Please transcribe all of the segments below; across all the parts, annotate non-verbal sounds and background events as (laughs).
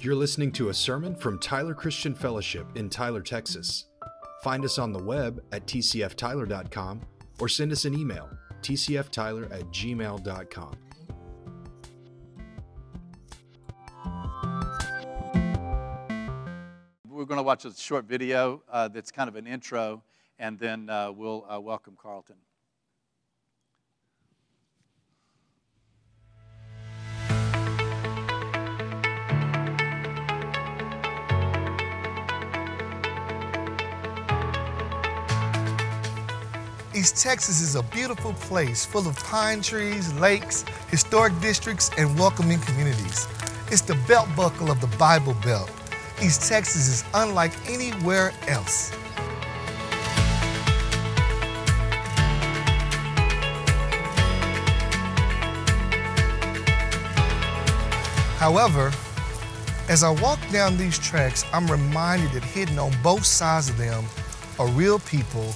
You're listening to a sermon from Tyler Christian Fellowship in Tyler, Texas. Find us on the web at tcftyler.com or send us an email, tcftyler at gmail.com. We're going to watch a short video uh, that's kind of an intro, and then uh, we'll uh, welcome Carlton. East Texas is a beautiful place full of pine trees, lakes, historic districts, and welcoming communities. It's the belt buckle of the Bible Belt. East Texas is unlike anywhere else. However, as I walk down these tracks, I'm reminded that hidden on both sides of them are real people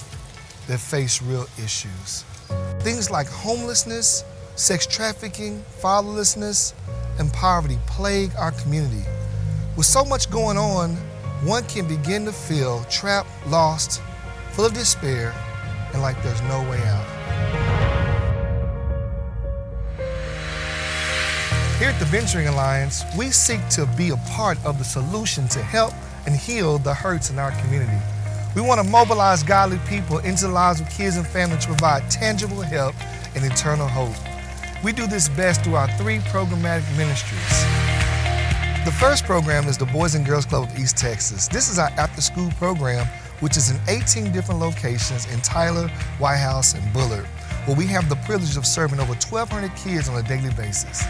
that face real issues. Things like homelessness, sex trafficking, fatherlessness, and poverty plague our community. With so much going on, one can begin to feel trapped, lost, full of despair, and like there's no way out. Here at the Mentoring Alliance, we seek to be a part of the solution to help and heal the hurts in our community. We want to mobilize godly people into the lives of kids and families to provide tangible help and eternal hope. We do this best through our three programmatic ministries. The first program is the Boys and Girls Club of East Texas. This is our after school program, which is in 18 different locations in Tyler, White House, and Bullard, where we have the privilege of serving over 1,200 kids on a daily basis.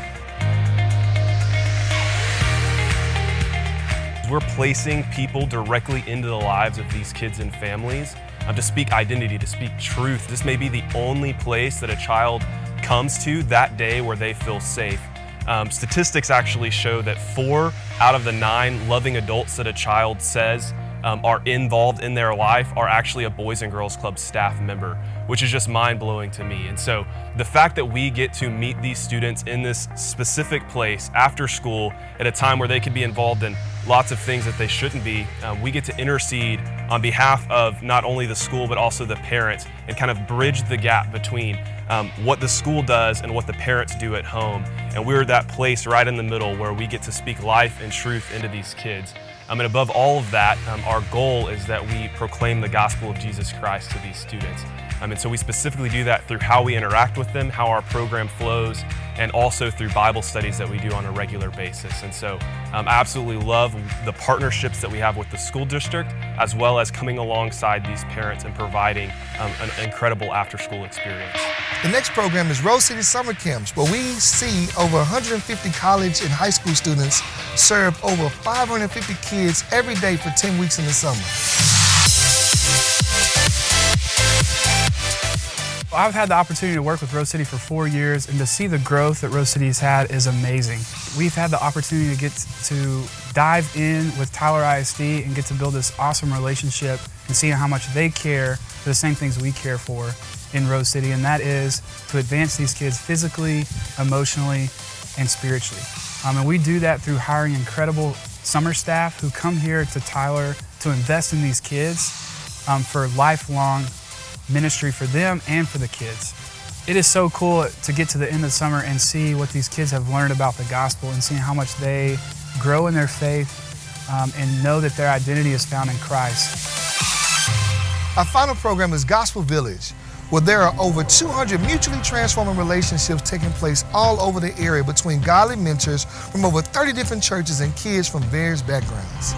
We're placing people directly into the lives of these kids and families um, to speak identity, to speak truth. This may be the only place that a child comes to that day where they feel safe. Um, statistics actually show that four out of the nine loving adults that a child says um, are involved in their life are actually a Boys and Girls Club staff member, which is just mind blowing to me. And so the fact that we get to meet these students in this specific place after school at a time where they could be involved in lots of things that they shouldn't be, um, we get to intercede on behalf of not only the school but also the parents and kind of bridge the gap between um, what the school does and what the parents do at home. And we're that place right in the middle where we get to speak life and truth into these kids. Um, and above all of that, um, our goal is that we proclaim the gospel of Jesus Christ to these students. Um, and so we specifically do that through how we interact with them, how our program flows, and also through Bible studies that we do on a regular basis. And so um, I absolutely love the partnerships that we have with the school district, as well as coming alongside these parents and providing um, an incredible after school experience. The next program is Rose City Summer Camps, where we see over 150 college and high school students serve over 550 kids every day for 10 weeks in the summer. I've had the opportunity to work with Rose City for four years, and to see the growth that Rose City has had is amazing. We've had the opportunity to get to dive in with Tyler ISD and get to build this awesome relationship and seeing how much they care for the same things we care for in Rose City, and that is to advance these kids physically, emotionally, and spiritually. Um, and we do that through hiring incredible summer staff who come here to Tyler to invest in these kids um, for lifelong ministry for them and for the kids. It is so cool to get to the end of summer and see what these kids have learned about the gospel and seeing how much they grow in their faith um, and know that their identity is found in Christ. Our final program is Gospel Village, where there are over 200 mutually transforming relationships taking place all over the area between godly mentors from over 30 different churches and kids from various backgrounds.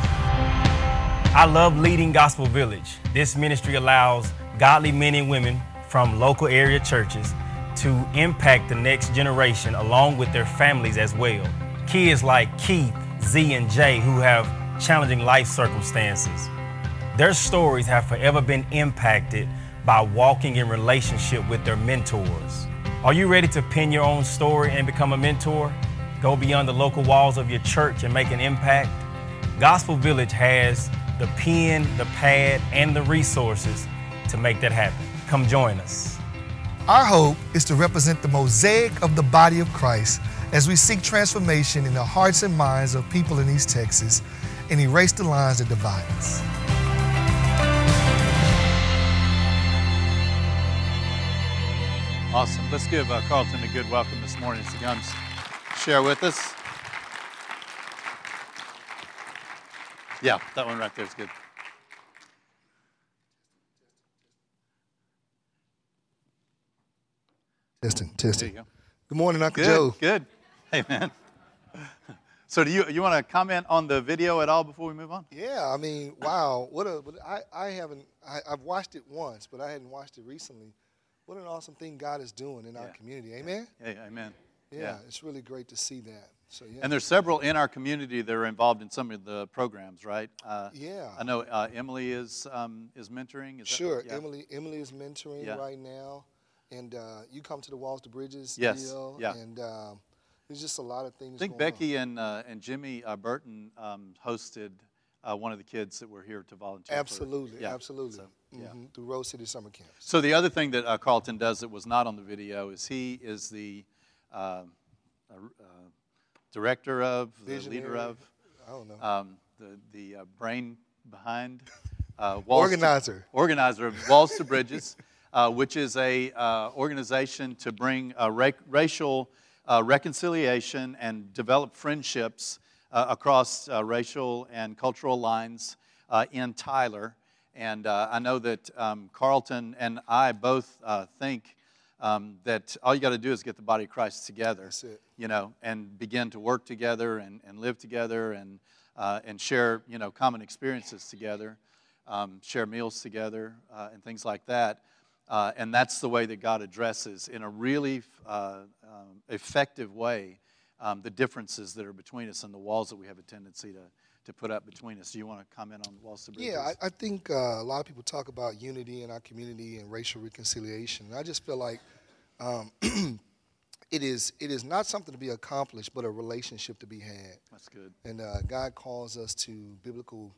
I love leading Gospel Village. This ministry allows godly men and women from local area churches to impact the next generation along with their families as well. Kids like Keith, Z, and Jay who have challenging life circumstances. Their stories have forever been impacted by walking in relationship with their mentors. Are you ready to pin your own story and become a mentor? Go beyond the local walls of your church and make an impact? Gospel Village has the pen, the pad, and the resources to make that happen. Come join us. Our hope is to represent the mosaic of the body of Christ as we seek transformation in the hearts and minds of people in East Texas and erase the lines that divide us. Awesome. Let's give uh, Carlton a good welcome this morning as he comes share with us. Yeah, that one right there is good. Testing, testing. go. Good morning, Uncle Good, Joe. good. Hey, man. (laughs) So, do you you want to comment on the video at all before we move on? Yeah, I mean, wow, what a! What, I I haven't. I, I've watched it once, but I hadn't watched it recently. What an awesome thing God is doing in our community. Amen. Yeah, amen. Yeah, it's really great to see that. So yeah. And there's several in our community that are involved in some of the programs, right? Uh, Yeah. I know uh, Emily is um, is mentoring. Is Sure? Yeah. Emily. Emily is mentoring Yeah. right now, and uh, you come to the Walls to Bridges Yes, deal, yeah. and um, there's just a lot of things. I think Becky and uh, and Jimmy uh, Burton um, hosted uh, one of the kids that were here to volunteer. On. for- Absolutely, yeah, absolutely. so, yeah. Mhm, Through Rose City Summer Camp. So the other thing that uh, Carlton does that was not on the video is he is the uh, director of, the leader of, I don't know. um, the the uh, brain behind. Uh, (laughs) Walls to- Organizer. organizer of Walls to Bridges, (laughs) uh, which is a uh, organization to bring uh, ra- racial uh, reconciliation and develop friendships uh, across uh, racial and cultural lines uh, in Tyler. And uh, I know that um, Carlton and I both uh, think um, that all you got to do is get the body of Christ together That's it. you know, and begin to work together and, and live together and, uh, and share, you know, common experiences together, um, share meals together, uh, and things like that. Uh, and that's the way that God addresses, in a really uh, um, effective way, um, the differences that are between us and the walls that we have a tendency to, to put up between us. Do you want to comment on walls to bridges? Yeah, I, I think uh, a lot of people talk about unity in our community and racial reconciliation. And I just feel like um, (clears throat) it is it is not something to be accomplished, but a relationship to be had. that's good. And uh, God calls us to biblical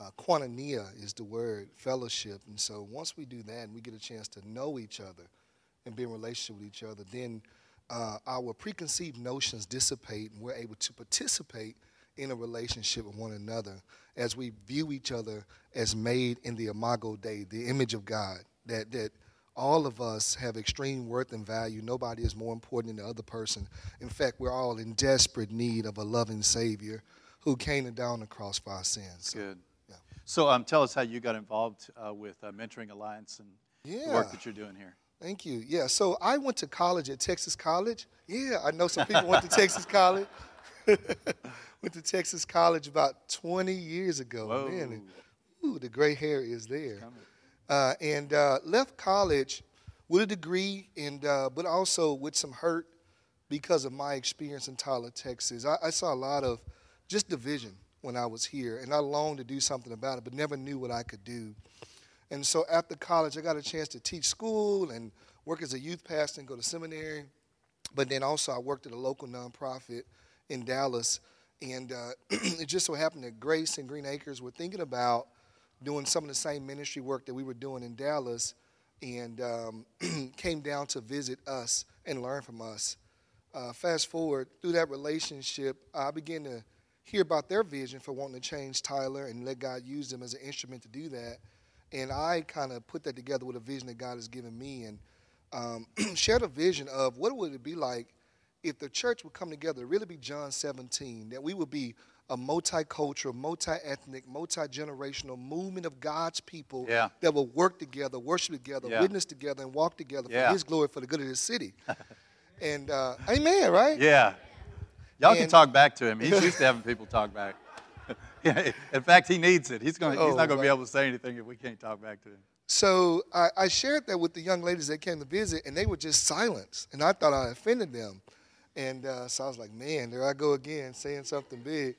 uh, koinonia is the word fellowship. And so once we do that and we get a chance to know each other and be in relationship with each other, then uh, our preconceived notions dissipate and we're able to participate in a relationship with one another as we view each other as made in the imago Dei, the image of God. That that all of us have extreme worth and value. Nobody is more important than the other person. In fact, we're all in desperate need of a loving Savior who came and down the cross for our sins. Good. Yeah. So um, tell us how you got involved uh, with uh, Mentoring Alliance and the work that you're doing here. Thank you. Yeah, so I went to college at Texas College. Yeah, I know some people went to Texas (laughs) College. (laughs) went to Texas College about 20 years ago. Whoa. Man, and, ooh, the gray hair is there. Uh, and uh, left college with a degree, and uh, but also with some hurt because of my experience in Tyler, Texas. I, I saw a lot of just division when I was here, and I longed to do something about it, but never knew what I could do. And so after college, I got a chance to teach school and work as a youth pastor and go to seminary. But then also, I worked at a local nonprofit in Dallas. And uh, (clears throat) it just so happened that Grace and Green Acres were thinking about doing some of the same ministry work that we were doing in Dallas and um, (clears throat) came down to visit us and learn from us. Uh, fast forward, through that relationship, I began to hear about their vision for wanting to change Tyler and let God use them as an instrument to do that. And I kind of put that together with a vision that God has given me and um, (clears throat) shared a vision of what would it be like if the church would come together, really be John 17, that we would be a multicultural, multi-ethnic, multi-generational movement of God's people Yeah. that will work together, worship together, Yeah. witness together, and walk together Yeah. for His glory, for the good of this city. (laughs) and uh, Amen, right? Yeah. Y'all can talk back to him. He's (laughs) used to having people talk back. (laughs) In fact, he needs it. He's, gonna, he's Oh, not going to be able to say anything if we can't talk back to him. So I, I shared that with the young ladies that came to visit, and they were just silent. And I thought I offended them. And uh, so I was like, man, there I go again, saying something big.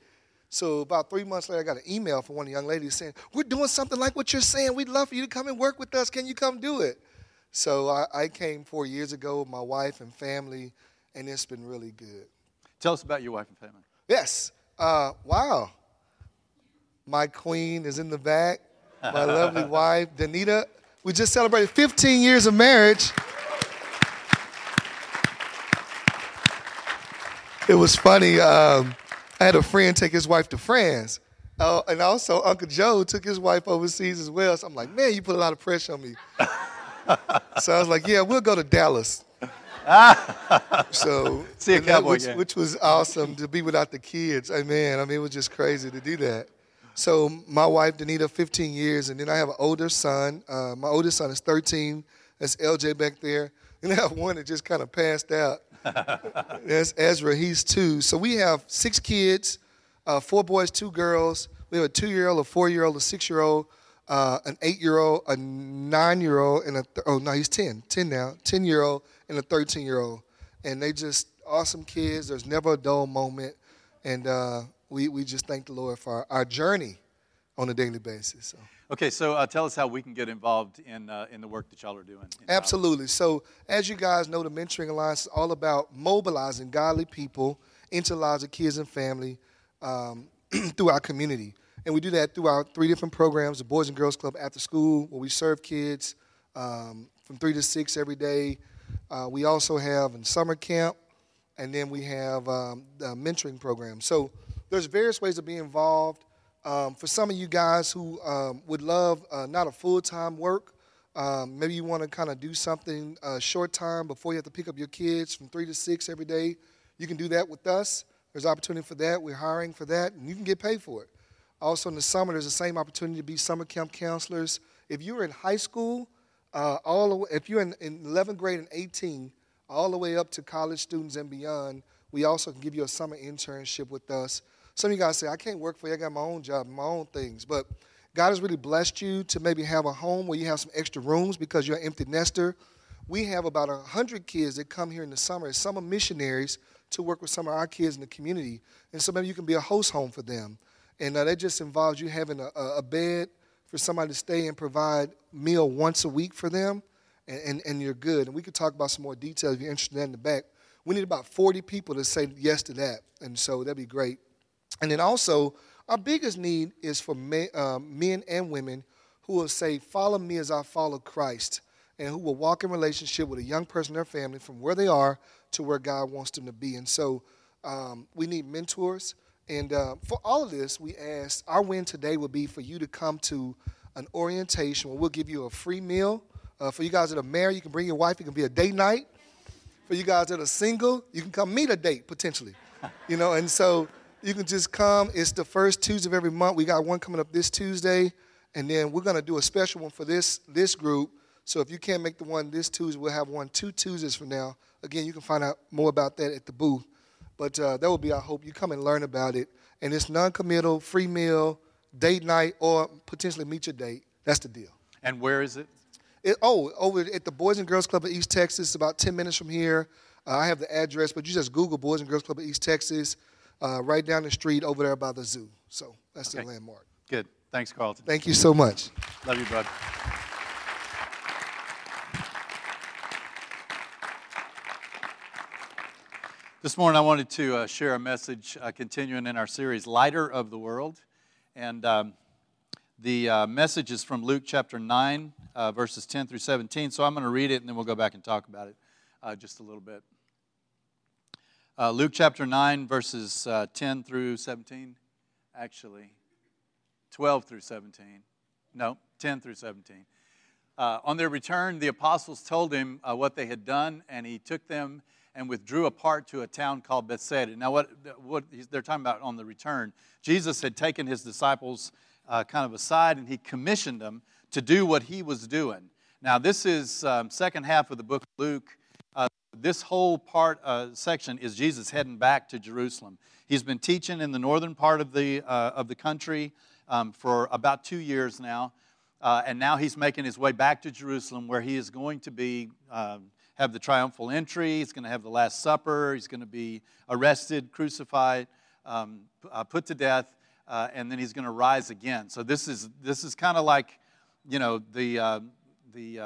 So about three months later, I got an email from one of the young ladies saying, we're doing something like what you're saying. We'd love for you to come and work with us. Can you come do it? So I, I came four years ago with my wife and family, and it's been really good. Tell us about your wife and family. Yes. Uh, wow. My queen is in the back. My lovely (laughs) wife, Danita. We just celebrated 15 years of marriage. it was funny. Um, I had a friend take his wife to France. Uh, and also, Uncle Joe took his wife overseas as well. So I'm like, man, you put a lot of pressure on me. (laughs) so I was like, yeah, we'll go to Dallas. (laughs) so (laughs) See a cowboy which, game. which was awesome to be without the kids. I mean, I mean, it was just crazy to do that. So my wife, Danita, 15 years, and then I have an older son. Uh, my oldest son is 13. That's LJ back there. (laughs) And I have one that just kind of passed out. That's Ezra. He's two. So we have six kids, uh, four boys, two girls. We have a two-year-old, a four-year-old, a six-year-old, uh, an eight-year-old, a nine-year-old, and a th- oh no, he's 10, 10 now, 10-year-old, and a 13-year-old. And they just awesome kids. There's never a dull moment, and uh, we we just thank the Lord for our, our journey on a daily basis. So. Okay, so uh, tell us how we can get involved in, uh, in the work that y'all are doing. Absolutely. So, as you guys know, the Mentoring Alliance is all about mobilizing godly people into the lives of kids and family um, (clears throat) through our community. And we do that through our three different programs the Boys and Girls Club after school, where we serve kids um, from 3 to 6 every day. Uh, we also have in summer camp, and then we have um, the mentoring program. So, there's various ways to be involved. Um, for some of you guys who um, would love uh, not a full time work, um, maybe you want to kind of do something uh, short time before you have to pick up your kids from three to six every day. You can do that with us. There's opportunity for that. We're hiring for that, and you can get paid for it. Also, in the summer, there's the same opportunity to be summer camp counselors. If you're in high school, uh, all the way, if you're in, in 11th grade and 18, all the way up to college students and beyond, we also can give you a summer internship with us. Some of you guys say, I can't work for you. I got my own job, my own things. But God has really blessed you to maybe have a home where you have some extra rooms because you're an empty nester. We have about 100 kids that come here in the summer as summer missionaries to work with some of our kids in the community. And so maybe you can be a host home for them. And uh, that just involves you having a, a bed for somebody to stay and provide meal once a week for them, and, and, and you're good. And we could talk about some more details if you're interested in the back. We need about 40 people to say yes to that, and so that'd be great. And then also, our biggest need is for men, um, men and women who will say, Follow me as I follow Christ, and who will walk in relationship with a young person, in their family, from where they are to where God wants them to be. And so, um, we need mentors. And uh, for all of this, we asked our win today would be for you to come to an orientation where we'll give you a free meal. Uh, for you guys that are married, you can bring your wife, it can be a date night. For you guys that are single, you can come meet a date potentially. (laughs) You know, and so you can just come. It's the first Tuesday of every month. We got one coming up this Tuesday, and then we're gonna do a special one for this this group. So if you can't make the one this Tuesday, we'll have one two Tuesdays from now. Again, you can find out more about that at the booth. But uh, that will be our hope. You come and learn about it, and it's non-committal, free meal, date night, or potentially meet your date. That's the deal. And where is it? It, oh, over at the Boys and Girls Club of East Texas, about 10 minutes from here. Uh, I have the address, but you just Google Boys and Girls Club of East Texas, uh, right down the street over there by the zoo. So that's Okay. the landmark. Good. Thanks, Carlton. Thank you so much. Love you, bud. This morning, I wanted to uh, share a message uh, continuing in our series, Lighter of the World. And um, the uh, message is from Luke chapter 9, uh, verses 10 through 17. So I'm going to read it and then we'll go back and talk about it uh, just a little bit. Uh, Luke chapter 9, verses uh, 10 through 17. Actually, 12 through 17. No, 10 through 17. Uh, on their return, the apostles told him what they had done, and he took them and withdrew apart to a town called Bethsaida. Now, what, what they're talking about on the return, Jesus had taken his disciples uh, kind of aside, and he commissioned them to do what he was doing. Now, this is um, second half of the book of Luke. Uh, this whole part uh, section is Jesus heading back to Jerusalem. He's been teaching in the northern part of the uh, of the country um, for about two years now, uh, and now he's making his way back to Jerusalem, where he is going to be um, have the triumphal entry. He's going to have the Last Supper. He's going to be arrested, crucified, um, uh, put to death, uh, and then he's going to rise again. So this is this is kind of like, you know, the uh, the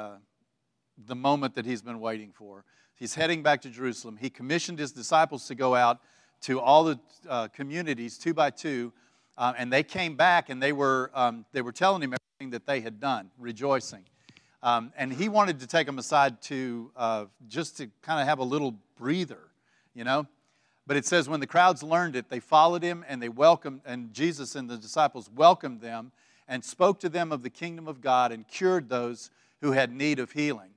the moment that he's been waiting for. He's heading back to Jerusalem. He commissioned his disciples to go out to all the uh, communities, two by two, uh, and they came back and they were, um, they were telling him everything that they had done, rejoicing. Um, and he wanted to take them aside to uh, just to kind of have a little breather, you know. But it says when the crowds learned it, they followed him and they welcomed, and Jesus and the disciples welcomed them and spoke to them of the kingdom of God and cured those who had need of healing.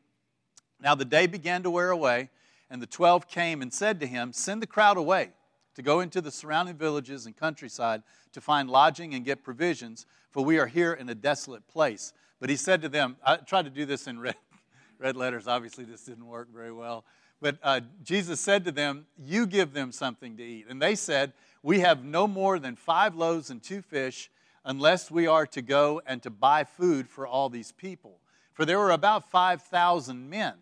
Now the day began to wear away, and the twelve came and said to him, Send the crowd away to go into the surrounding villages and countryside to find lodging and get provisions, for we are here in a desolate place. But he said to them, I tried to do this in red, (laughs) red letters. Obviously, this didn't work very well. But uh, Jesus said to them, You give them something to eat. And they said, We have no more than five loaves and two fish, unless we are to go and to buy food for all these people. For there were about 5,000 men.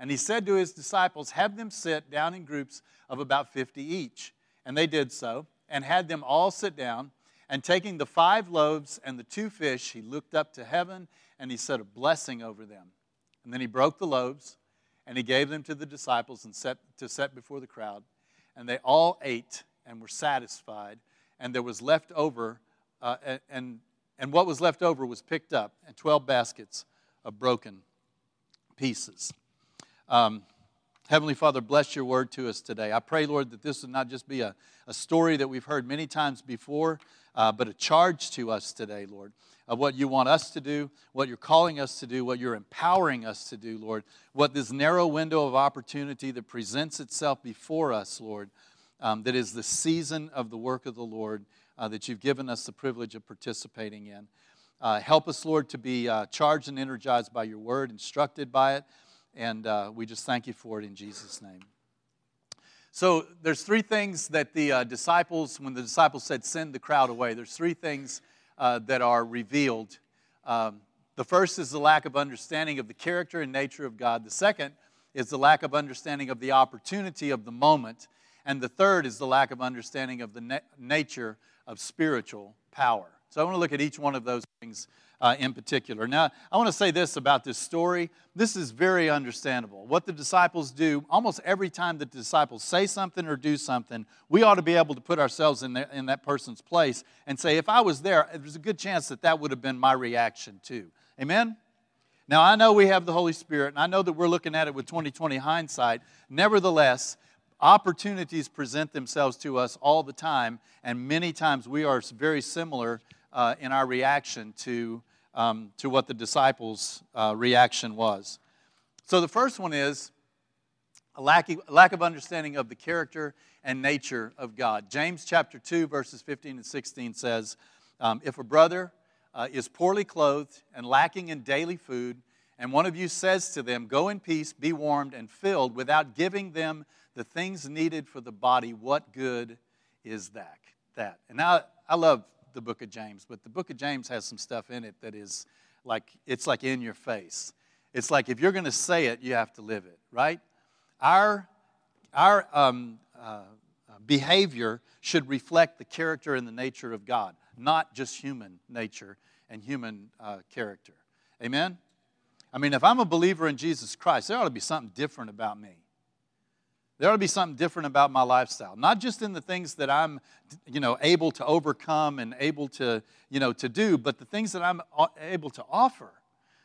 And he said to his disciples, Have them sit down in groups of about 50 each. And they did so, and had them all sit down. And taking the five loaves and the two fish, he looked up to heaven and he said a blessing over them. And then he broke the loaves and he gave them to the disciples and set, to set before the crowd. And they all ate and were satisfied. And there was left over, uh, and, and what was left over was picked up, and 12 baskets of broken pieces. Um, Heavenly Father, bless your word to us today. I pray, Lord, that this would not just be a, a story that we've heard many times before, uh, but a charge to us today, Lord, of what you want us to do, what you're calling us to do, what you're empowering us to do, Lord, what this narrow window of opportunity that presents itself before us, Lord, um, that is the season of the work of the Lord uh, that you've given us the privilege of participating in. Uh, help us, Lord, to be uh, charged and energized by your word, instructed by it, and uh, we just thank you for it in Jesus' name. So there's three things that the uh, disciples, when the disciples said, send the crowd away, there's three things uh, that are revealed. Um, the first is the lack of understanding of the character and nature of God. The second is the lack of understanding of the opportunity of the moment. And the third is the lack of understanding of the na- nature of spiritual power. So I want to look at each one of those things uh, in particular. Now, I want to say this about this story. This is very understandable. What the disciples do, almost every time the disciples say something or do something, we ought to be able to put ourselves in, the, in that person's place and say, if I was there, there's a good chance that that would have been my reaction too. Amen? Now, I know we have the Holy Spirit, and I know that we're looking at it with 2020 hindsight. Nevertheless, opportunities present themselves to us all the time, and many times we are very similar uh, in our reaction to, um, to what the disciples' uh, reaction was. So the first one is a lack, of, lack of understanding of the character and nature of God. James chapter 2, verses 15 and 16 says, um, If a brother uh, is poorly clothed and lacking in daily food, and one of you says to them, Go in peace, be warmed and filled, without giving them the things needed for the body, what good is that? That. And now I love the book of James, but the book of James has some stuff in it that is like, it's like in your face. It's like if you're going to say it, you have to live it, right? Our, our um, uh, behavior should reflect the character and the nature of God, not just human nature and human uh, character. Amen? I mean, if I'm a believer in Jesus Christ, there ought to be something different about me. There ought to be something different about my lifestyle, not just in the things that I'm, you know, able to overcome and able to, you know, to do, but the things that I'm able to offer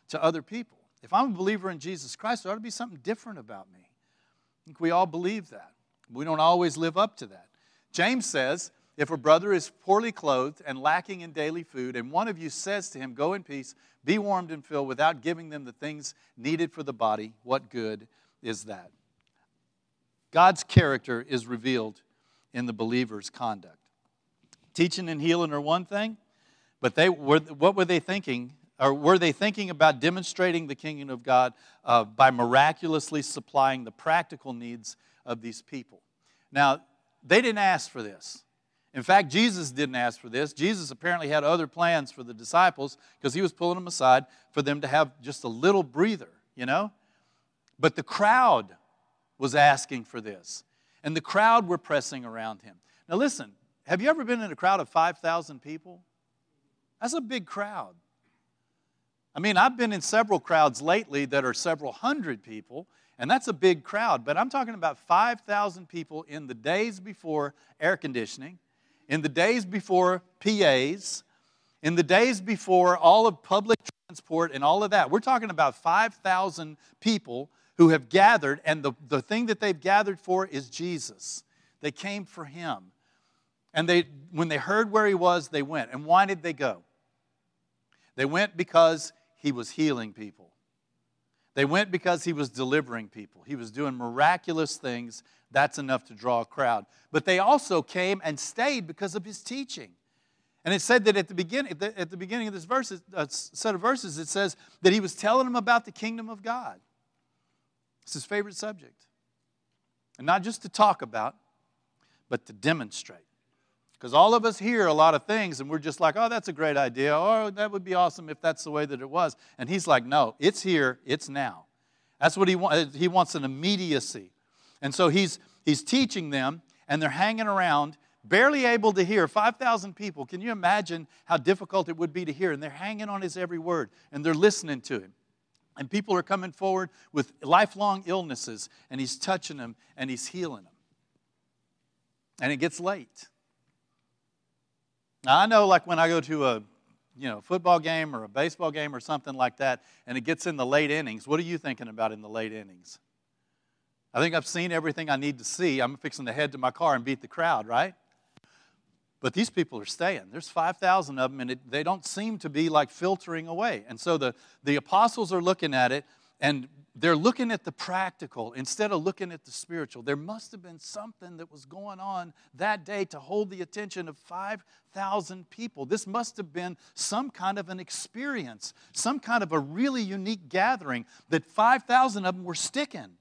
to other people. If I'm a believer in Jesus Christ, there ought to be something different about me. I think we all believe that. We don't always live up to that. James says, if a brother is poorly clothed and lacking in daily food, and one of you says to him, Go in peace, be warmed and filled, without giving them the things needed for the body, what good is that? God's character is revealed in the believer's conduct. Teaching and healing are one thing, but they were, what were they thinking? Or were they thinking about demonstrating the kingdom of God uh, by miraculously supplying the practical needs of these people? Now, they didn't ask for this. In fact, Jesus didn't ask for this. Jesus apparently had other plans for the disciples because he was pulling them aside for them to have just a little breather, you know? But the crowd was asking for this. And the crowd were pressing around him. Now, listen, have you ever been in a crowd of 5,000 people? That's a big crowd. I mean, I've been in several crowds lately that are several hundred people, and that's a big crowd. But I'm talking about 5,000 people in the days before air conditioning, in the days before PAs, in the days before all of public transport and all of that. We're talking about 5,000 people who have gathered, and the, the thing that they've gathered for is Jesus. They came for him. And they, when they heard where he was, they went. And why did they go? They went because he was healing people. They went because he was delivering people. He was doing miraculous things. That's enough to draw a crowd. But they also came and stayed because of his teaching. And it said that at the beginning, at the beginning of this verse, uh, set of verses, it says that he was telling them about the kingdom of God. It's his favorite subject. And not just to talk about, but to demonstrate. Because all of us hear a lot of things and we're just like, oh, that's a great idea. Or oh, that would be awesome if that's the way that it was. And he's like, no, it's here, it's now. That's what he wants. He wants an immediacy. And so he's, he's teaching them and they're hanging around barely able to hear 5,000 people. Can you imagine how difficult it would be to hear? And they're hanging on his every word and they're listening to him. And people are coming forward with lifelong illnesses and he's touching them and he's healing them. And it gets late. Now, I know, like when I go to a you know, football game or a baseball game or something like that, and it gets in the late innings, what are you thinking about in the late innings? I think I've seen everything I need to see. I'm fixing to head to my car and beat the crowd, right? But these people are staying. There's 5,000 of them, and it, they don't seem to be like filtering away. And so the, the apostles are looking at it, and they're looking at the practical instead of looking at the spiritual. There must have been something that was going on that day to hold the attention of 5,000 people. This must have been some kind of an experience, some kind of a really unique gathering that 5,000 of them were sticking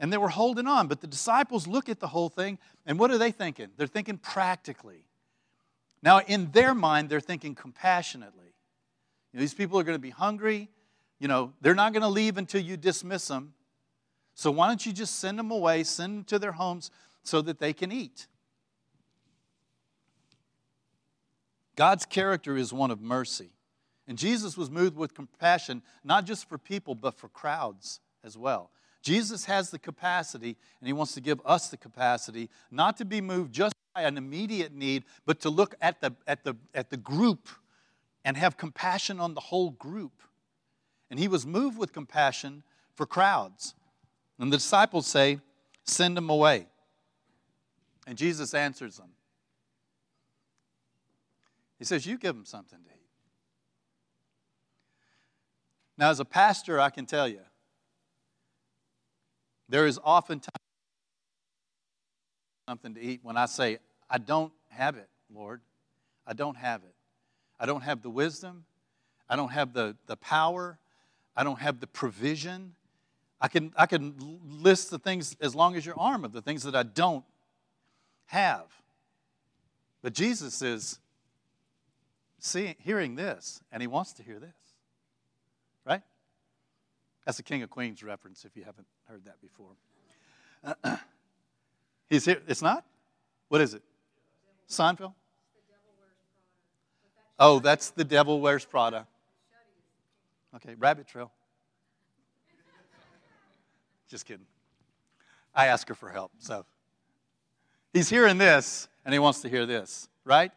and they were holding on. But the disciples look at the whole thing, and what are they thinking? They're thinking practically. Now, in their mind, they're thinking compassionately. You know, these people are going to be hungry. You know, they're not going to leave until you dismiss them. So why don't you just send them away, send them to their homes so that they can eat? God's character is one of mercy. And Jesus was moved with compassion, not just for people, but for crowds as well. Jesus has the capacity, and He wants to give us the capacity not to be moved just by an immediate need, but to look at the, at the, at the group and have compassion on the whole group. And He was moved with compassion for crowds. And the disciples say, Send them away. And Jesus answers them. He says, You give them something to eat. Now, as a pastor, I can tell you, there is oftentimes something to eat when I say, I don't have it, Lord. I don't have it. I don't have the wisdom. I don't have the, the power. I don't have the provision. I can, I can list the things as long as your arm of the things that I don't have. But Jesus is seeing, hearing this, and he wants to hear this. That's a King of Queens reference if you haven't heard that before. (clears throat) He's here. It's not? What is it? Seinfeld? Oh, that's The Devil Wears Prada. Okay, Rabbit Trail. Just kidding. I ask her for help, so. He's hearing this, and he wants to hear this, right?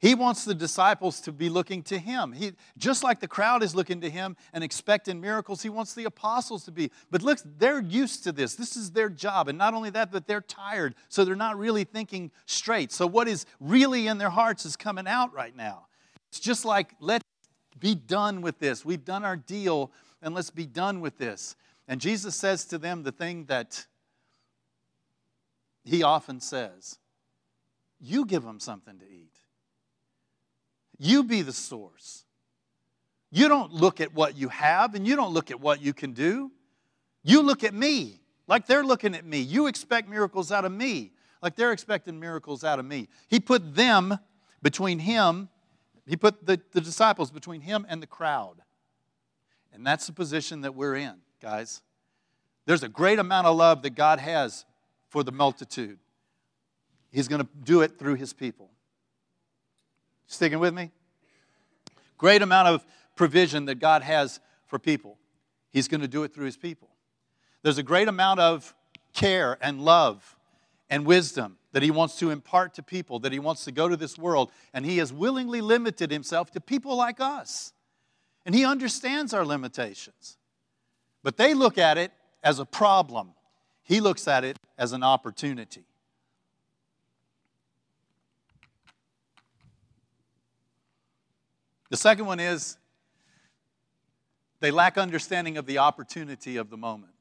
He wants the disciples to be looking to him. He, just like the crowd is looking to him and expecting miracles, he wants the apostles to be. But look, they're used to this. This is their job. And not only that, but they're tired, so they're not really thinking straight. So what is really in their hearts is coming out right now. It's just like, let's be done with this. We've done our deal, and let's be done with this. And Jesus says to them the thing that he often says You give them something to eat. You be the source. You don't look at what you have and you don't look at what you can do. You look at me like they're looking at me. You expect miracles out of me like they're expecting miracles out of me. He put them between him, he put the, the disciples between him and the crowd. And that's the position that we're in, guys. There's a great amount of love that God has for the multitude. He's going to do it through his people. Sticking with me? Great amount of provision that God has for people. He's going to do it through his people. There's a great amount of care and love and wisdom that he wants to impart to people, that he wants to go to this world, and he has willingly limited himself to people like us. And he understands our limitations. But they look at it as a problem, he looks at it as an opportunity. The second one is they lack understanding of the opportunity of the moment.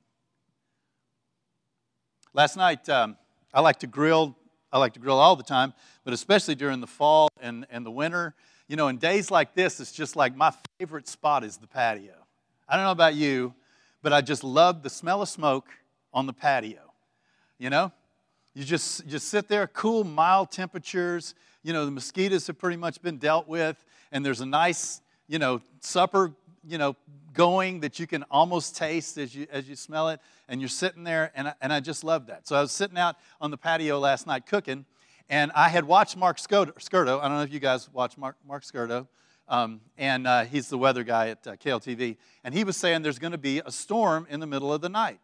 Last night, um, I like to grill. I like to grill all the time, but especially during the fall and, and the winter. You know, in days like this, it's just like my favorite spot is the patio. I don't know about you, but I just love the smell of smoke on the patio. You know, you just just sit there, cool, mild temperatures. You know, the mosquitoes have pretty much been dealt with, and there's a nice, you know, supper, you know, going that you can almost taste as you as you smell it, and you're sitting there, and I, and I just love that. So I was sitting out on the patio last night cooking, and I had watched Mark Scirto. I don't know if you guys watch Mark Mark Scirto. Um, and uh, he's the weather guy at uh, KLTV. And he was saying there's going to be a storm in the middle of the night.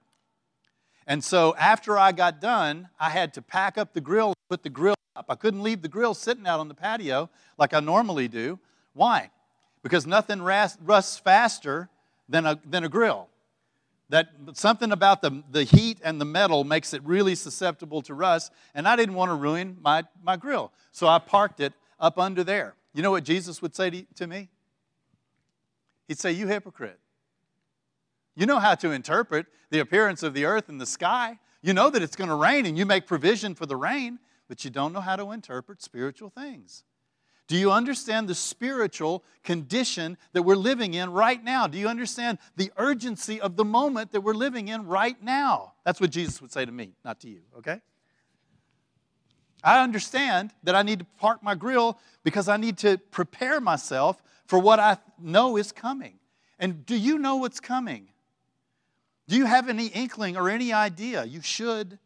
And so after I got done, I had to pack up the grill, put the grill up. I couldn't leave the grill sitting out on the patio like I normally do. Why? Because nothing rusts faster than a, than a grill. That something about the, the heat and the metal makes it really susceptible to rust, and I didn't want to ruin my, my grill. So I parked it up under there. You know what Jesus would say to, to me? He'd say, You hypocrite. You know how to interpret the appearance of the earth and the sky. You know that it's going to rain and you make provision for the rain, but you don't know how to interpret spiritual things. Do you understand the spiritual condition that we're living in right now? Do you understand the urgency of the moment that we're living in right now? That's what Jesus would say to me, not to you, okay? I understand that I need to park my grill because I need to prepare myself for what I know is coming. And do you know what's coming? Do you have any inkling or any idea? You should.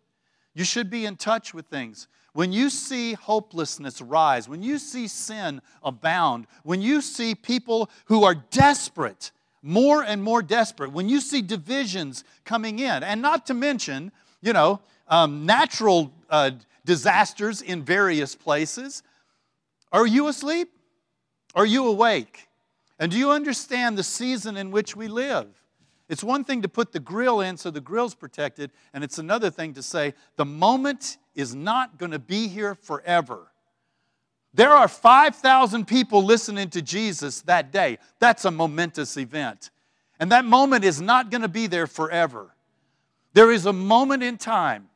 You should be in touch with things. When you see hopelessness rise, when you see sin abound, when you see people who are desperate, more and more desperate, when you see divisions coming in, and not to mention, you know, um, natural uh, disasters in various places, are you asleep? Are you awake? And do you understand the season in which we live? It's one thing to put the grill in so the grill's protected, and it's another thing to say the moment is not going to be here forever. There are 5,000 people listening to Jesus that day. That's a momentous event. And that moment is not going to be there forever. There is a moment in time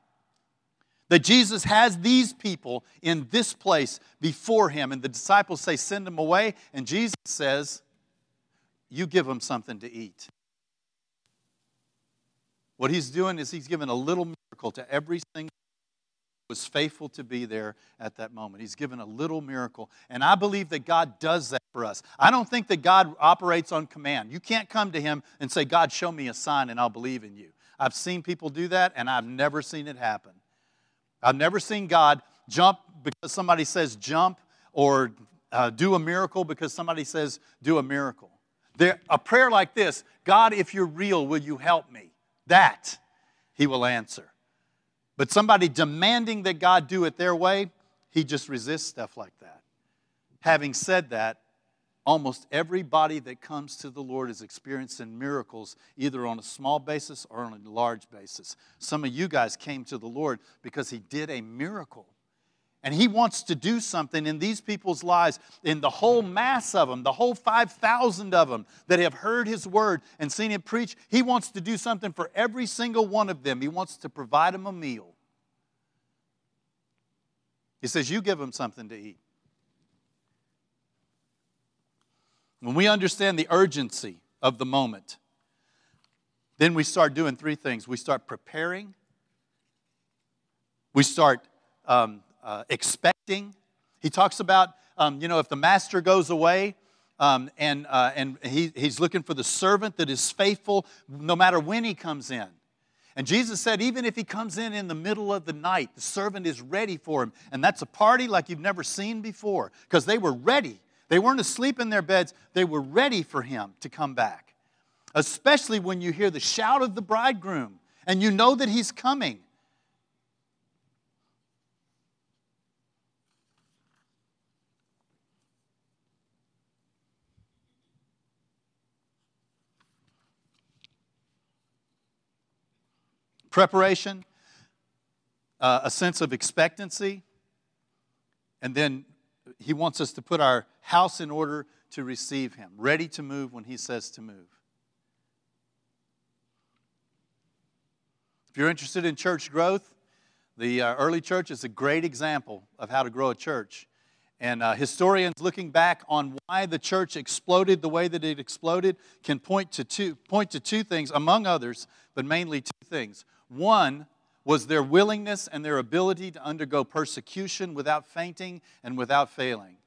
that Jesus has these people in this place before him, and the disciples say, Send them away. And Jesus says, You give them something to eat. What he's doing is he's given a little miracle to every single who was faithful to be there at that moment. He's given a little miracle. And I believe that God does that for us. I don't think that God operates on command. You can't come to him and say, God, show me a sign and I'll believe in you. I've seen people do that and I've never seen it happen. I've never seen God jump because somebody says jump or uh, do a miracle because somebody says do a miracle. There, a prayer like this God, if you're real, will you help me? That he will answer. But somebody demanding that God do it their way, he just resists stuff like that. Having said that, almost everybody that comes to the Lord is experiencing miracles, either on a small basis or on a large basis. Some of you guys came to the Lord because He did a miracle. And he wants to do something in these people's lives, in the whole mass of them, the whole 5,000 of them that have heard his word and seen him preach. He wants to do something for every single one of them. He wants to provide them a meal. He says, You give them something to eat. When we understand the urgency of the moment, then we start doing three things. We start preparing, we start um, uh, expecting. He talks about, um, you know, if the master goes away um, and, uh, and he, he's looking for the servant that is faithful no matter when he comes in. And Jesus said, even if he comes in in the middle of the night, the servant is ready for him. And that's a party like you've never seen before because they were ready. They weren't asleep in their beds, they were ready for him to come back. Especially when you hear the shout of the bridegroom and you know that he's coming. Preparation, uh, a sense of expectancy, and then he wants us to put our house in order to receive him, ready to move when he says to move. If you're interested in church growth, the uh, early church is a great example of how to grow a church. And uh, historians looking back on why the church exploded the way that it exploded can point to two, point to two things, among others, but mainly two things. One was their willingness and their ability to undergo persecution without fainting and without failing.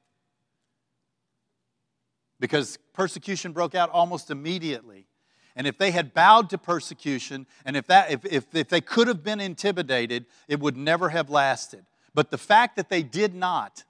Because persecution broke out almost immediately. And if they had bowed to persecution, and if, that, if, if, if they could have been intimidated, it would never have lasted. But the fact that they did not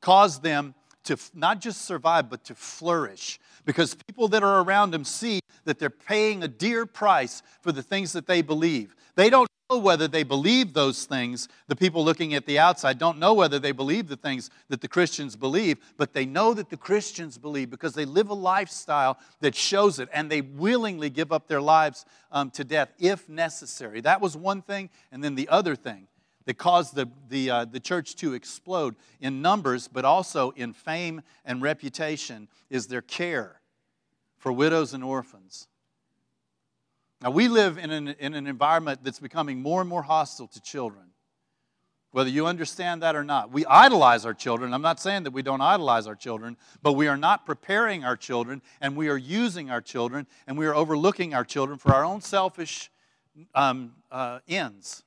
caused them to not just survive, but to flourish. Because people that are around them see that they're paying a dear price for the things that they believe. They don't know whether they believe those things. The people looking at the outside don't know whether they believe the things that the Christians believe, but they know that the Christians believe because they live a lifestyle that shows it, and they willingly give up their lives um, to death if necessary. That was one thing. And then the other thing that caused the, the, uh, the church to explode in numbers, but also in fame and reputation, is their care for widows and orphans. Now, we live in an, in an environment that's becoming more and more hostile to children, whether you understand that or not. We idolize our children. I'm not saying that we don't idolize our children, but we are not preparing our children, and we are using our children, and we are overlooking our children for our own selfish um, uh, ends.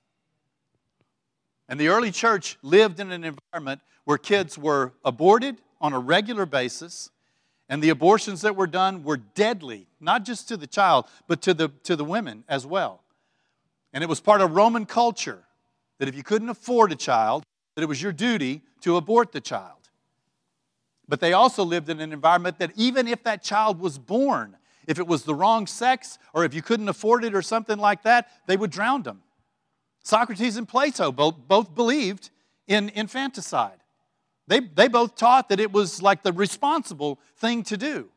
And the early church lived in an environment where kids were aborted on a regular basis and the abortions that were done were deadly, not just to the child, but to the, to the women as well. And it was part of Roman culture that if you couldn't afford a child, that it was your duty to abort the child. But they also lived in an environment that even if that child was born, if it was the wrong sex or if you couldn't afford it or something like that, they would drown them. Socrates and Plato both, both believed in infanticide. They, they both taught that it was like the responsible thing to do.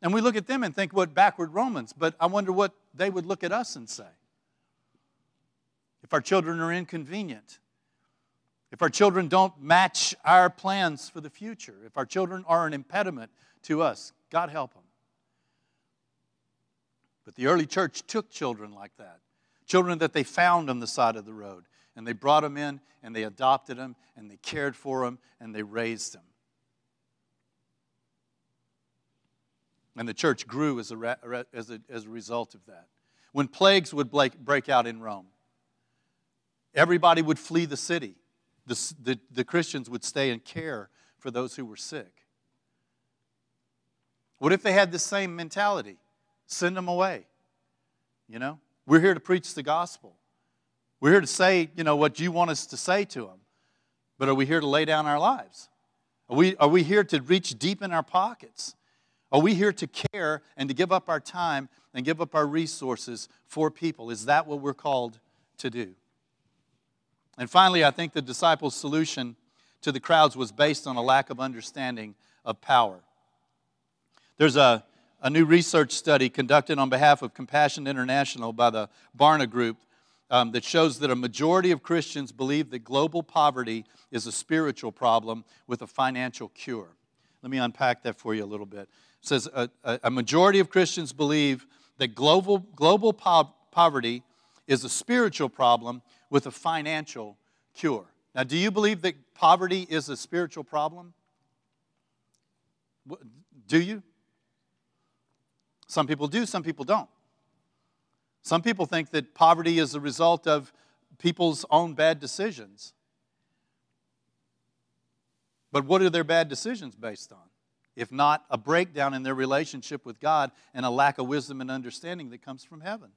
And we look at them and think, what backward Romans, but I wonder what they would look at us and say. If our children are inconvenient, if our children don't match our plans for the future, if our children are an impediment to us, God help them. But the early church took children like that, children that they found on the side of the road, and they brought them in and they adopted them and they cared for them and they raised them. And the church grew as a, as a, as a result of that. When plagues would break out in Rome, everybody would flee the city. The, the, the Christians would stay and care for those who were sick. What if they had the same mentality? Send them away. You know, we're here to preach the gospel. We're here to say, you know, what you want us to say to them. But are we here to lay down our lives? Are we, are we here to reach deep in our pockets? Are we here to care and to give up our time and give up our resources for people? Is that what we're called to do? And finally, I think the disciples' solution to the crowds was based on a lack of understanding of power. There's a, a new research study conducted on behalf of Compassion International by the Barna Group um, that shows that a majority of Christians believe that global poverty is a spiritual problem with a financial cure. Let me unpack that for you a little bit. It says a, a majority of Christians believe that global, global po- poverty is a spiritual problem with a financial cure. Now, do you believe that poverty is a spiritual problem? Do you? Some people do, some people don't. Some people think that poverty is a result of people's own bad decisions. But what are their bad decisions based on? If not a breakdown in their relationship with God and a lack of wisdom and understanding that comes from heaven.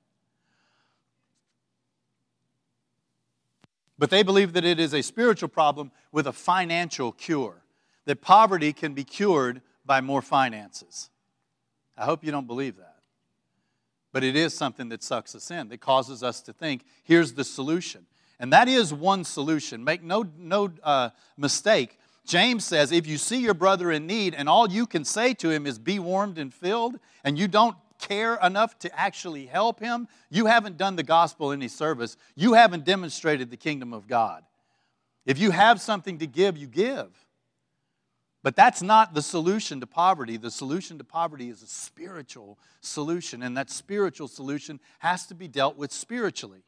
But they believe that it is a spiritual problem with a financial cure, that poverty can be cured by more finances. I hope you don't believe that. But it is something that sucks us in, that causes us to think, here's the solution. And that is one solution. Make no, no uh, mistake. James says, if you see your brother in need and all you can say to him is be warmed and filled, and you don't care enough to actually help him, you haven't done the gospel any service. You haven't demonstrated the kingdom of God. If you have something to give, you give. But that's not the solution to poverty. The solution to poverty is a spiritual solution, and that spiritual solution has to be dealt with spiritually.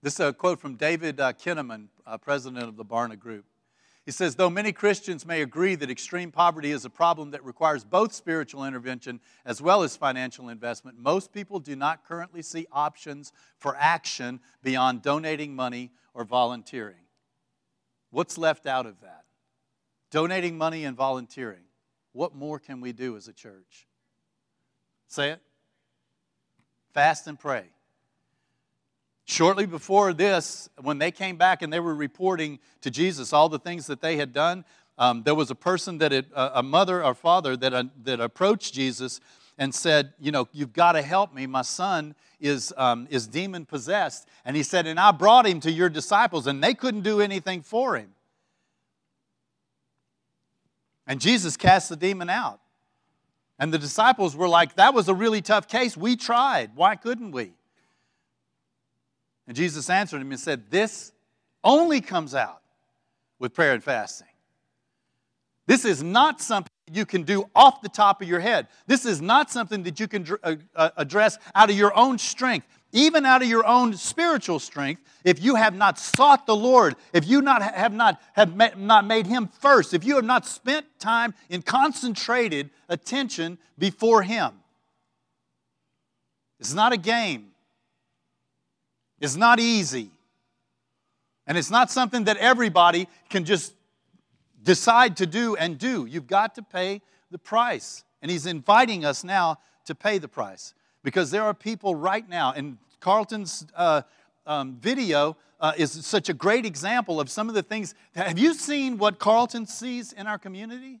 This is a quote from David uh, Kinnaman, uh, president of the Barna Group. He says, though many Christians may agree that extreme poverty is a problem that requires both spiritual intervention as well as financial investment, most people do not currently see options for action beyond donating money or volunteering. What's left out of that? Donating money and volunteering. What more can we do as a church? Say it. Fast and pray. Shortly before this, when they came back and they were reporting to Jesus all the things that they had done, um, there was a person that had, a mother or father that, uh, that approached Jesus and said, You know, you've got to help me. My son is, um, is demon possessed. And he said, And I brought him to your disciples, and they couldn't do anything for him. And Jesus cast the demon out. And the disciples were like, That was a really tough case. We tried. Why couldn't we? And Jesus answered him and said, This only comes out with prayer and fasting. This is not something you can do off the top of your head. This is not something that you can uh, uh, address out of your own strength, even out of your own spiritual strength. If you have not sought the Lord, if you not have not have met, not made Him first, if you have not spent time in concentrated attention before Him, it's not a game. It's not easy. And it's not something that everybody can just decide to do and do. You've got to pay the price. And he's inviting us now to pay the price because there are people right now, and Carlton's uh, um, video uh, is such a great example of some of the things. Have you seen what Carlton sees in our community?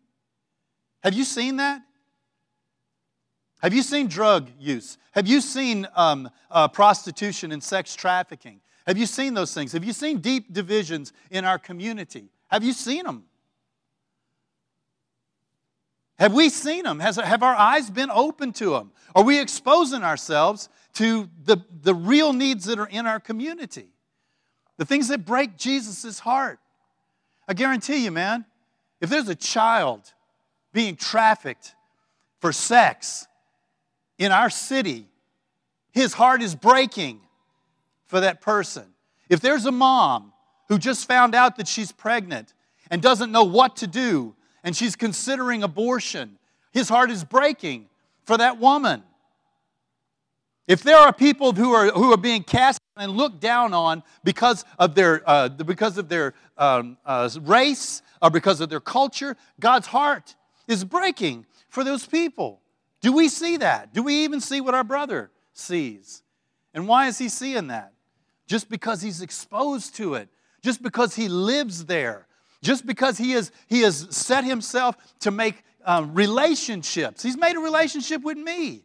Have you seen that? Have you seen drug use? Have you seen um, uh, prostitution and sex trafficking? Have you seen those things? Have you seen deep divisions in our community? Have you seen them? Have we seen them? Has, have our eyes been open to them? Are we exposing ourselves to the, the real needs that are in our community? The things that break Jesus' heart. I guarantee you, man, if there's a child being trafficked for sex, in our city, his heart is breaking for that person. If there's a mom who just found out that she's pregnant and doesn't know what to do and she's considering abortion, his heart is breaking for that woman. If there are people who are, who are being cast and looked down on because of their, uh, because of their um, uh, race or because of their culture, God's heart is breaking for those people. Do we see that? Do we even see what our brother sees? And why is he seeing that? Just because he's exposed to it, just because he lives there, just because he, is, he has set himself to make um, relationships. He's made a relationship with me.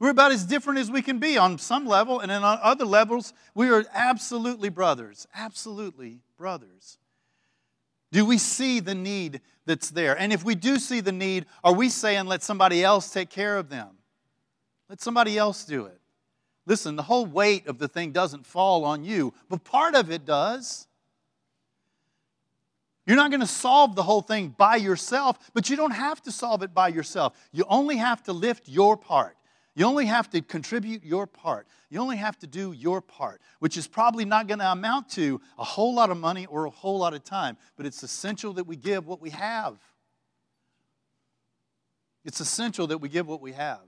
We're about as different as we can be on some level, and on other levels, we are absolutely brothers. Absolutely brothers. Do we see the need that's there? And if we do see the need, are we saying, let somebody else take care of them? Let somebody else do it. Listen, the whole weight of the thing doesn't fall on you, but part of it does. You're not going to solve the whole thing by yourself, but you don't have to solve it by yourself. You only have to lift your part. You only have to contribute your part. You only have to do your part, which is probably not going to amount to a whole lot of money or a whole lot of time, but it's essential that we give what we have. It's essential that we give what we have.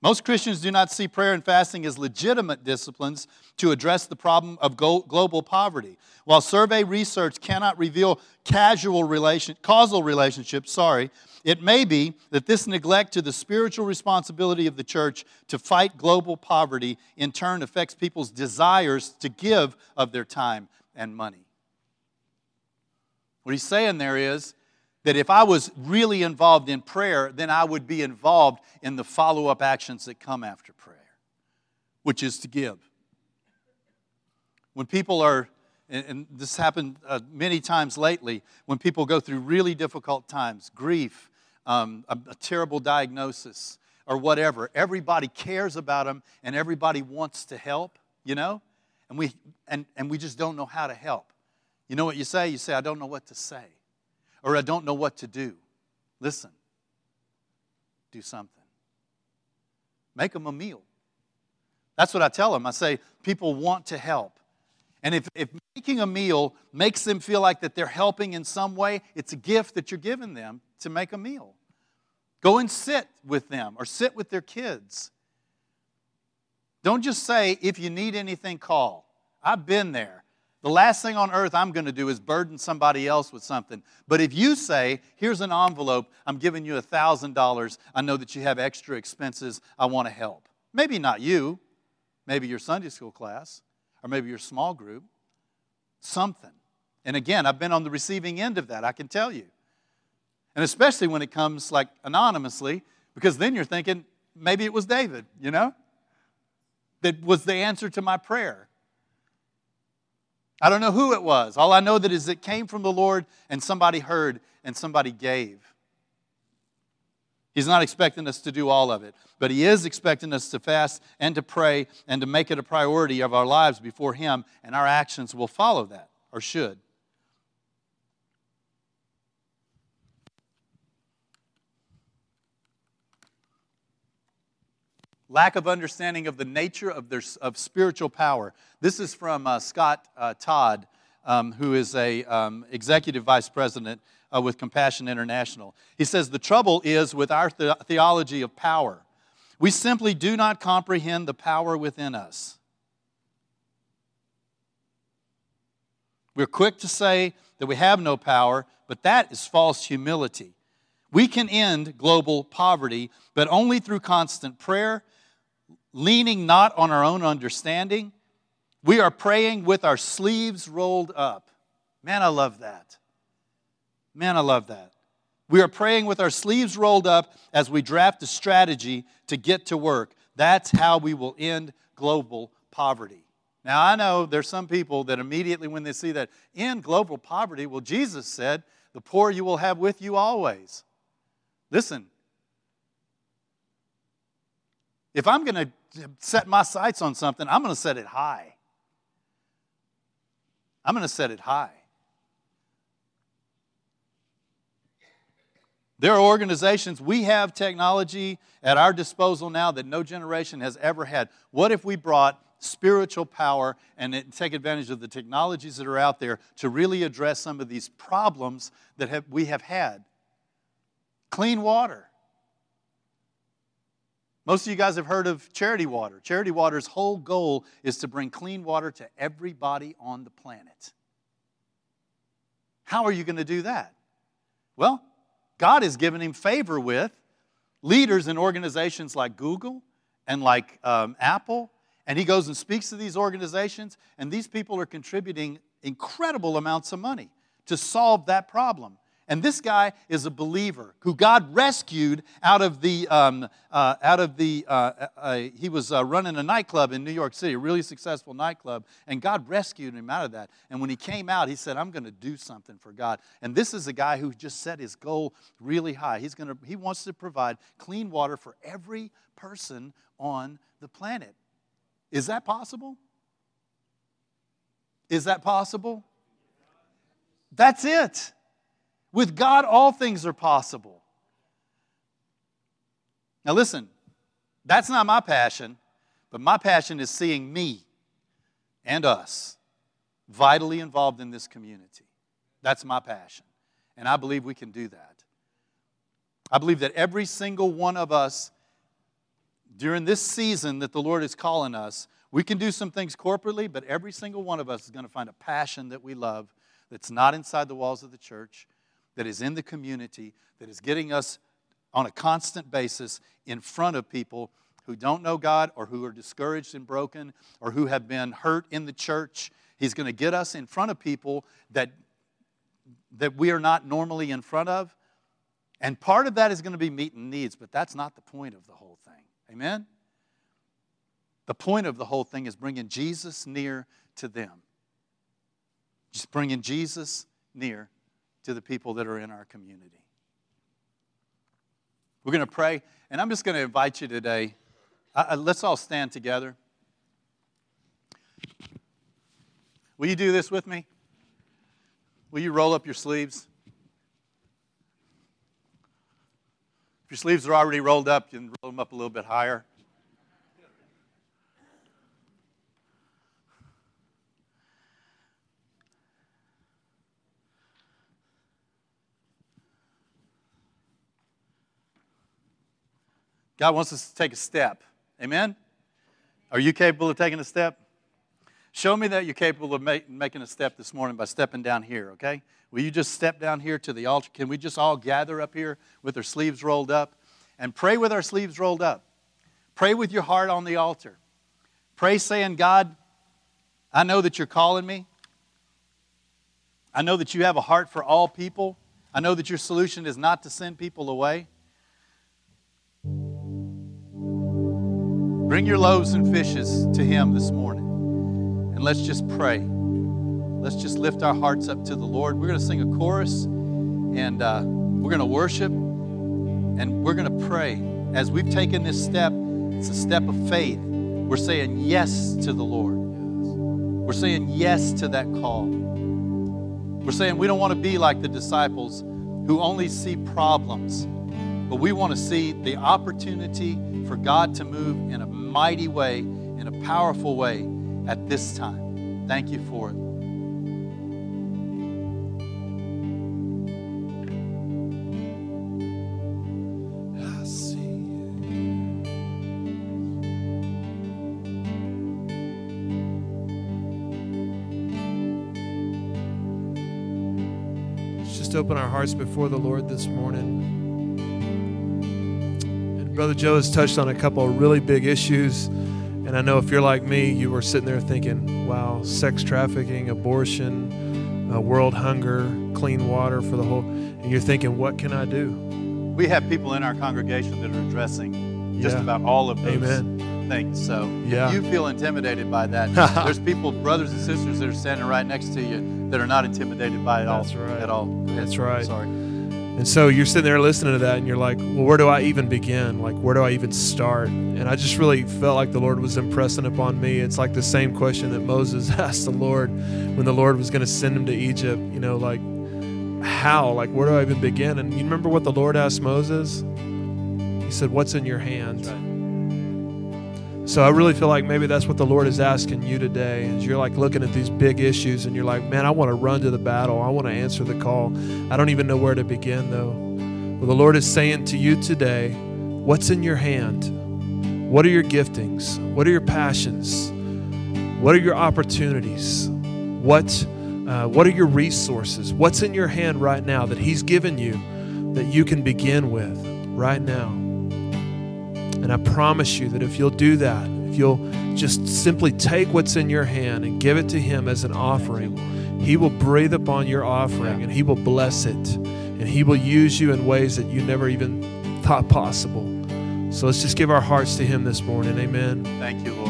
Most Christians do not see prayer and fasting as legitimate disciplines to address the problem of global poverty. While survey research cannot reveal casual relation, causal relationships, sorry, it may be that this neglect to the spiritual responsibility of the church to fight global poverty in turn affects people's desires to give of their time and money. What he's saying there is that if I was really involved in prayer, then I would be involved in the follow up actions that come after prayer, which is to give. When people are, and this happened uh, many times lately, when people go through really difficult times, grief, um, a, a terrible diagnosis, or whatever. Everybody cares about them and everybody wants to help, you know? And we, and, and we just don't know how to help. You know what you say? You say, I don't know what to say, or I don't know what to do. Listen, do something. Make them a meal. That's what I tell them. I say, people want to help. And if, if making a meal makes them feel like that they're helping in some way, it's a gift that you're giving them to make a meal. Go and sit with them or sit with their kids. Don't just say, if you need anything, call. I've been there. The last thing on earth I'm going to do is burden somebody else with something. But if you say, here's an envelope, I'm giving you $1,000, I know that you have extra expenses, I want to help. Maybe not you, maybe your Sunday school class, or maybe your small group, something. And again, I've been on the receiving end of that, I can tell you. And especially when it comes like anonymously, because then you're thinking, maybe it was David, you know? That was the answer to my prayer. I don't know who it was. All I know that is it came from the Lord and somebody heard and somebody gave. He's not expecting us to do all of it, but He is expecting us to fast and to pray and to make it a priority of our lives before Him, and our actions will follow that, or should. Lack of understanding of the nature of, their, of spiritual power. This is from uh, Scott uh, Todd, um, who is a um, executive vice president uh, with Compassion International. He says the trouble is with our the- theology of power. We simply do not comprehend the power within us. We're quick to say that we have no power, but that is false humility. We can end global poverty, but only through constant prayer leaning not on our own understanding. We are praying with our sleeves rolled up. Man, I love that. Man, I love that. We are praying with our sleeves rolled up as we draft a strategy to get to work. That's how we will end global poverty. Now, I know there's some people that immediately, when they see that, end global poverty, well, Jesus said, the poor you will have with you always. Listen, if I'm going to set my sights on something, I'm going to set it high. I'm going to set it high. There are organizations, we have technology at our disposal now that no generation has ever had. What if we brought spiritual power and take advantage of the technologies that are out there to really address some of these problems that have, we have had? Clean water. Most of you guys have heard of Charity Water. Charity Water's whole goal is to bring clean water to everybody on the planet. How are you going to do that? Well, God has given him favor with leaders in organizations like Google and like um, Apple. And he goes and speaks to these organizations, and these people are contributing incredible amounts of money to solve that problem. And this guy is a believer who God rescued out of the, um, uh, out of the uh, uh, uh, he was uh, running a nightclub in New York City, a really successful nightclub, and God rescued him out of that. And when he came out, he said, I'm going to do something for God. And this is a guy who just set his goal really high. He's going to, he wants to provide clean water for every person on the planet. Is that possible? Is that possible? That's it. With God, all things are possible. Now, listen, that's not my passion, but my passion is seeing me and us vitally involved in this community. That's my passion. And I believe we can do that. I believe that every single one of us during this season that the Lord is calling us, we can do some things corporately, but every single one of us is going to find a passion that we love that's not inside the walls of the church that is in the community, that is getting us on a constant basis in front of people who don't know God or who are discouraged and broken or who have been hurt in the church. He's going to get us in front of people that, that we are not normally in front of. And part of that is going to be meeting needs, but that's not the point of the whole thing. Amen? The point of the whole thing is bringing Jesus near to them. Just bringing Jesus near to the people that are in our community. We're going to pray, and I'm just going to invite you today. Let's all stand together. Will you do this with me? Will you roll up your sleeves? If your sleeves are already rolled up, you can roll them up a little bit higher. God wants us to take a step. Amen? Are you capable of taking a step? Show me that you're capable of make, making a step this morning by stepping down here, okay? Will you just step down here to the altar? Can we just all gather up here with our sleeves rolled up and pray with our sleeves rolled up? Pray with your heart on the altar. Pray saying, God, I know that you're calling me. I know that you have a heart for all people. I know that your solution is not to send people away. Bring your loaves and fishes to Him this morning. And let's just pray. Let's just lift our hearts up to the Lord. We're going to sing a chorus and uh, we're going to worship and we're going to pray. As we've taken this step, it's a step of faith. We're saying yes to the Lord. We're saying yes to that call. We're saying we don't want to be like the disciples who only see problems, but we want to see the opportunity for God to move in a mighty way, in a powerful way at this time. Thank you for it. just open our hearts before the Lord this morning. Brother Joe has touched on a couple of really big issues. And I know if you're like me, you were sitting there thinking, wow, sex trafficking, abortion, uh, world hunger, clean water for the whole. And you're thinking, what can I do? We have people in our congregation that are addressing just about all of those Amen. things. So yeah. if you feel intimidated by that, (laughs) there's people, brothers and sisters, that are standing right next to you that are not intimidated by it That's all. Right. At all. That's right. Sorry. And so you're sitting there listening to that and you're like, well, where do I even begin? Like, where do I even start? And I just really felt like the Lord was impressing upon me. It's like the same question that Moses (laughs) asked the Lord when the Lord was going to send him to Egypt. You know, like, how? Like, where do I even begin? And you remember what the Lord asked Moses? He said, What's in your hand? So I really feel like maybe that's what the Lord is asking you today. As you're like looking at these big issues and you're like, man, I want to run to the battle. I want to answer the call. I don't even know where to begin though. Well, the Lord is saying to you today, what's in your hand? What are your giftings? What are your passions? What are your opportunities? What uh, what are your resources? What's in your hand right now that He's given you that you can begin with right now? And I promise you that if you'll do that, if you'll just simply take what's in your hand and give it to Him as an offering, He will breathe upon your offering and He will bless it. And He will use you in ways that you never even thought possible. So let's just give our hearts to Him this morning. Amen. Thank you, Lord.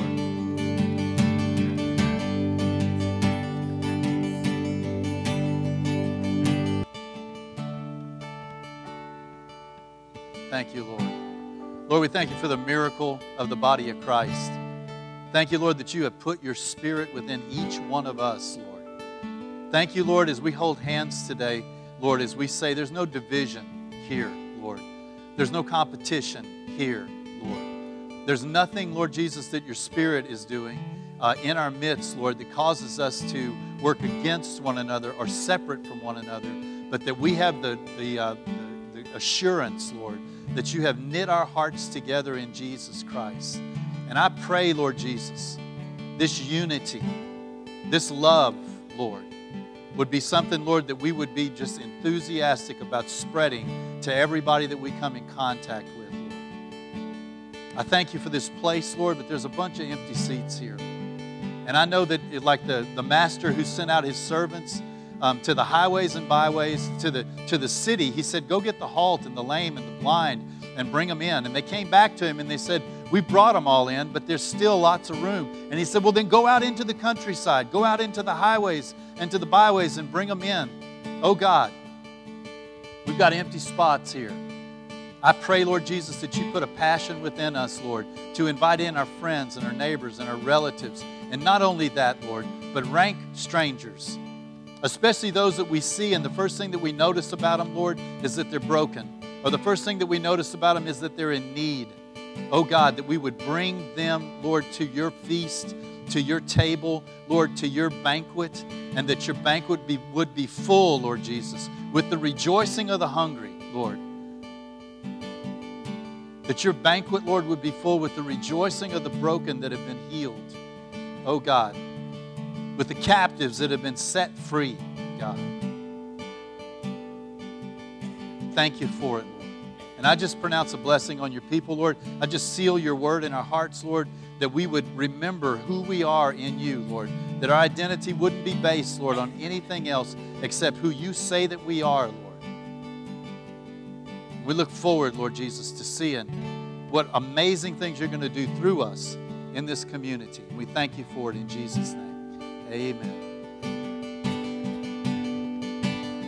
Lord, we thank you for the miracle of the body of Christ. Thank you, Lord, that you have put your spirit within each one of us, Lord. Thank you, Lord, as we hold hands today, Lord, as we say there's no division here, Lord. There's no competition here, Lord. There's nothing, Lord Jesus, that your spirit is doing uh, in our midst, Lord, that causes us to work against one another or separate from one another, but that we have the, the, uh, the, the assurance, Lord, that you have knit our hearts together in Jesus Christ. And I pray, Lord Jesus, this unity, this love, Lord, would be something, Lord, that we would be just enthusiastic about spreading to everybody that we come in contact with, Lord. I thank you for this place, Lord, but there's a bunch of empty seats here. And I know that, like the, the master who sent out his servants, um, to the highways and byways, to the, to the city. He said, Go get the halt and the lame and the blind and bring them in. And they came back to him and they said, We brought them all in, but there's still lots of room. And he said, Well, then go out into the countryside, go out into the highways and to the byways and bring them in. Oh God, we've got empty spots here. I pray, Lord Jesus, that you put a passion within us, Lord, to invite in our friends and our neighbors and our relatives. And not only that, Lord, but rank strangers, especially those that we see, and the first thing that we notice about them, Lord, is that they're broken. Or the first thing that we notice about them is that they're in need. Oh God, that we would bring them, Lord, to your feast, to your table, Lord, to your banquet, and that your banquet be, would be full, Lord Jesus, with the rejoicing of the hungry, Lord that your banquet, Lord, would be full with the rejoicing of the broken that have been healed. Oh God, with the captives that have been set free, God. Thank you for it, Lord. And I just pronounce a blessing on your people, Lord. I just seal your word in our hearts, Lord, that we would remember who we are in you, Lord. That our identity wouldn't be based, Lord, on anything else except who you say that we are, Lord. We look forward, Lord Jesus, to seeing what amazing things you're going to do through us in this community. We thank you for it in Jesus' name. Amen.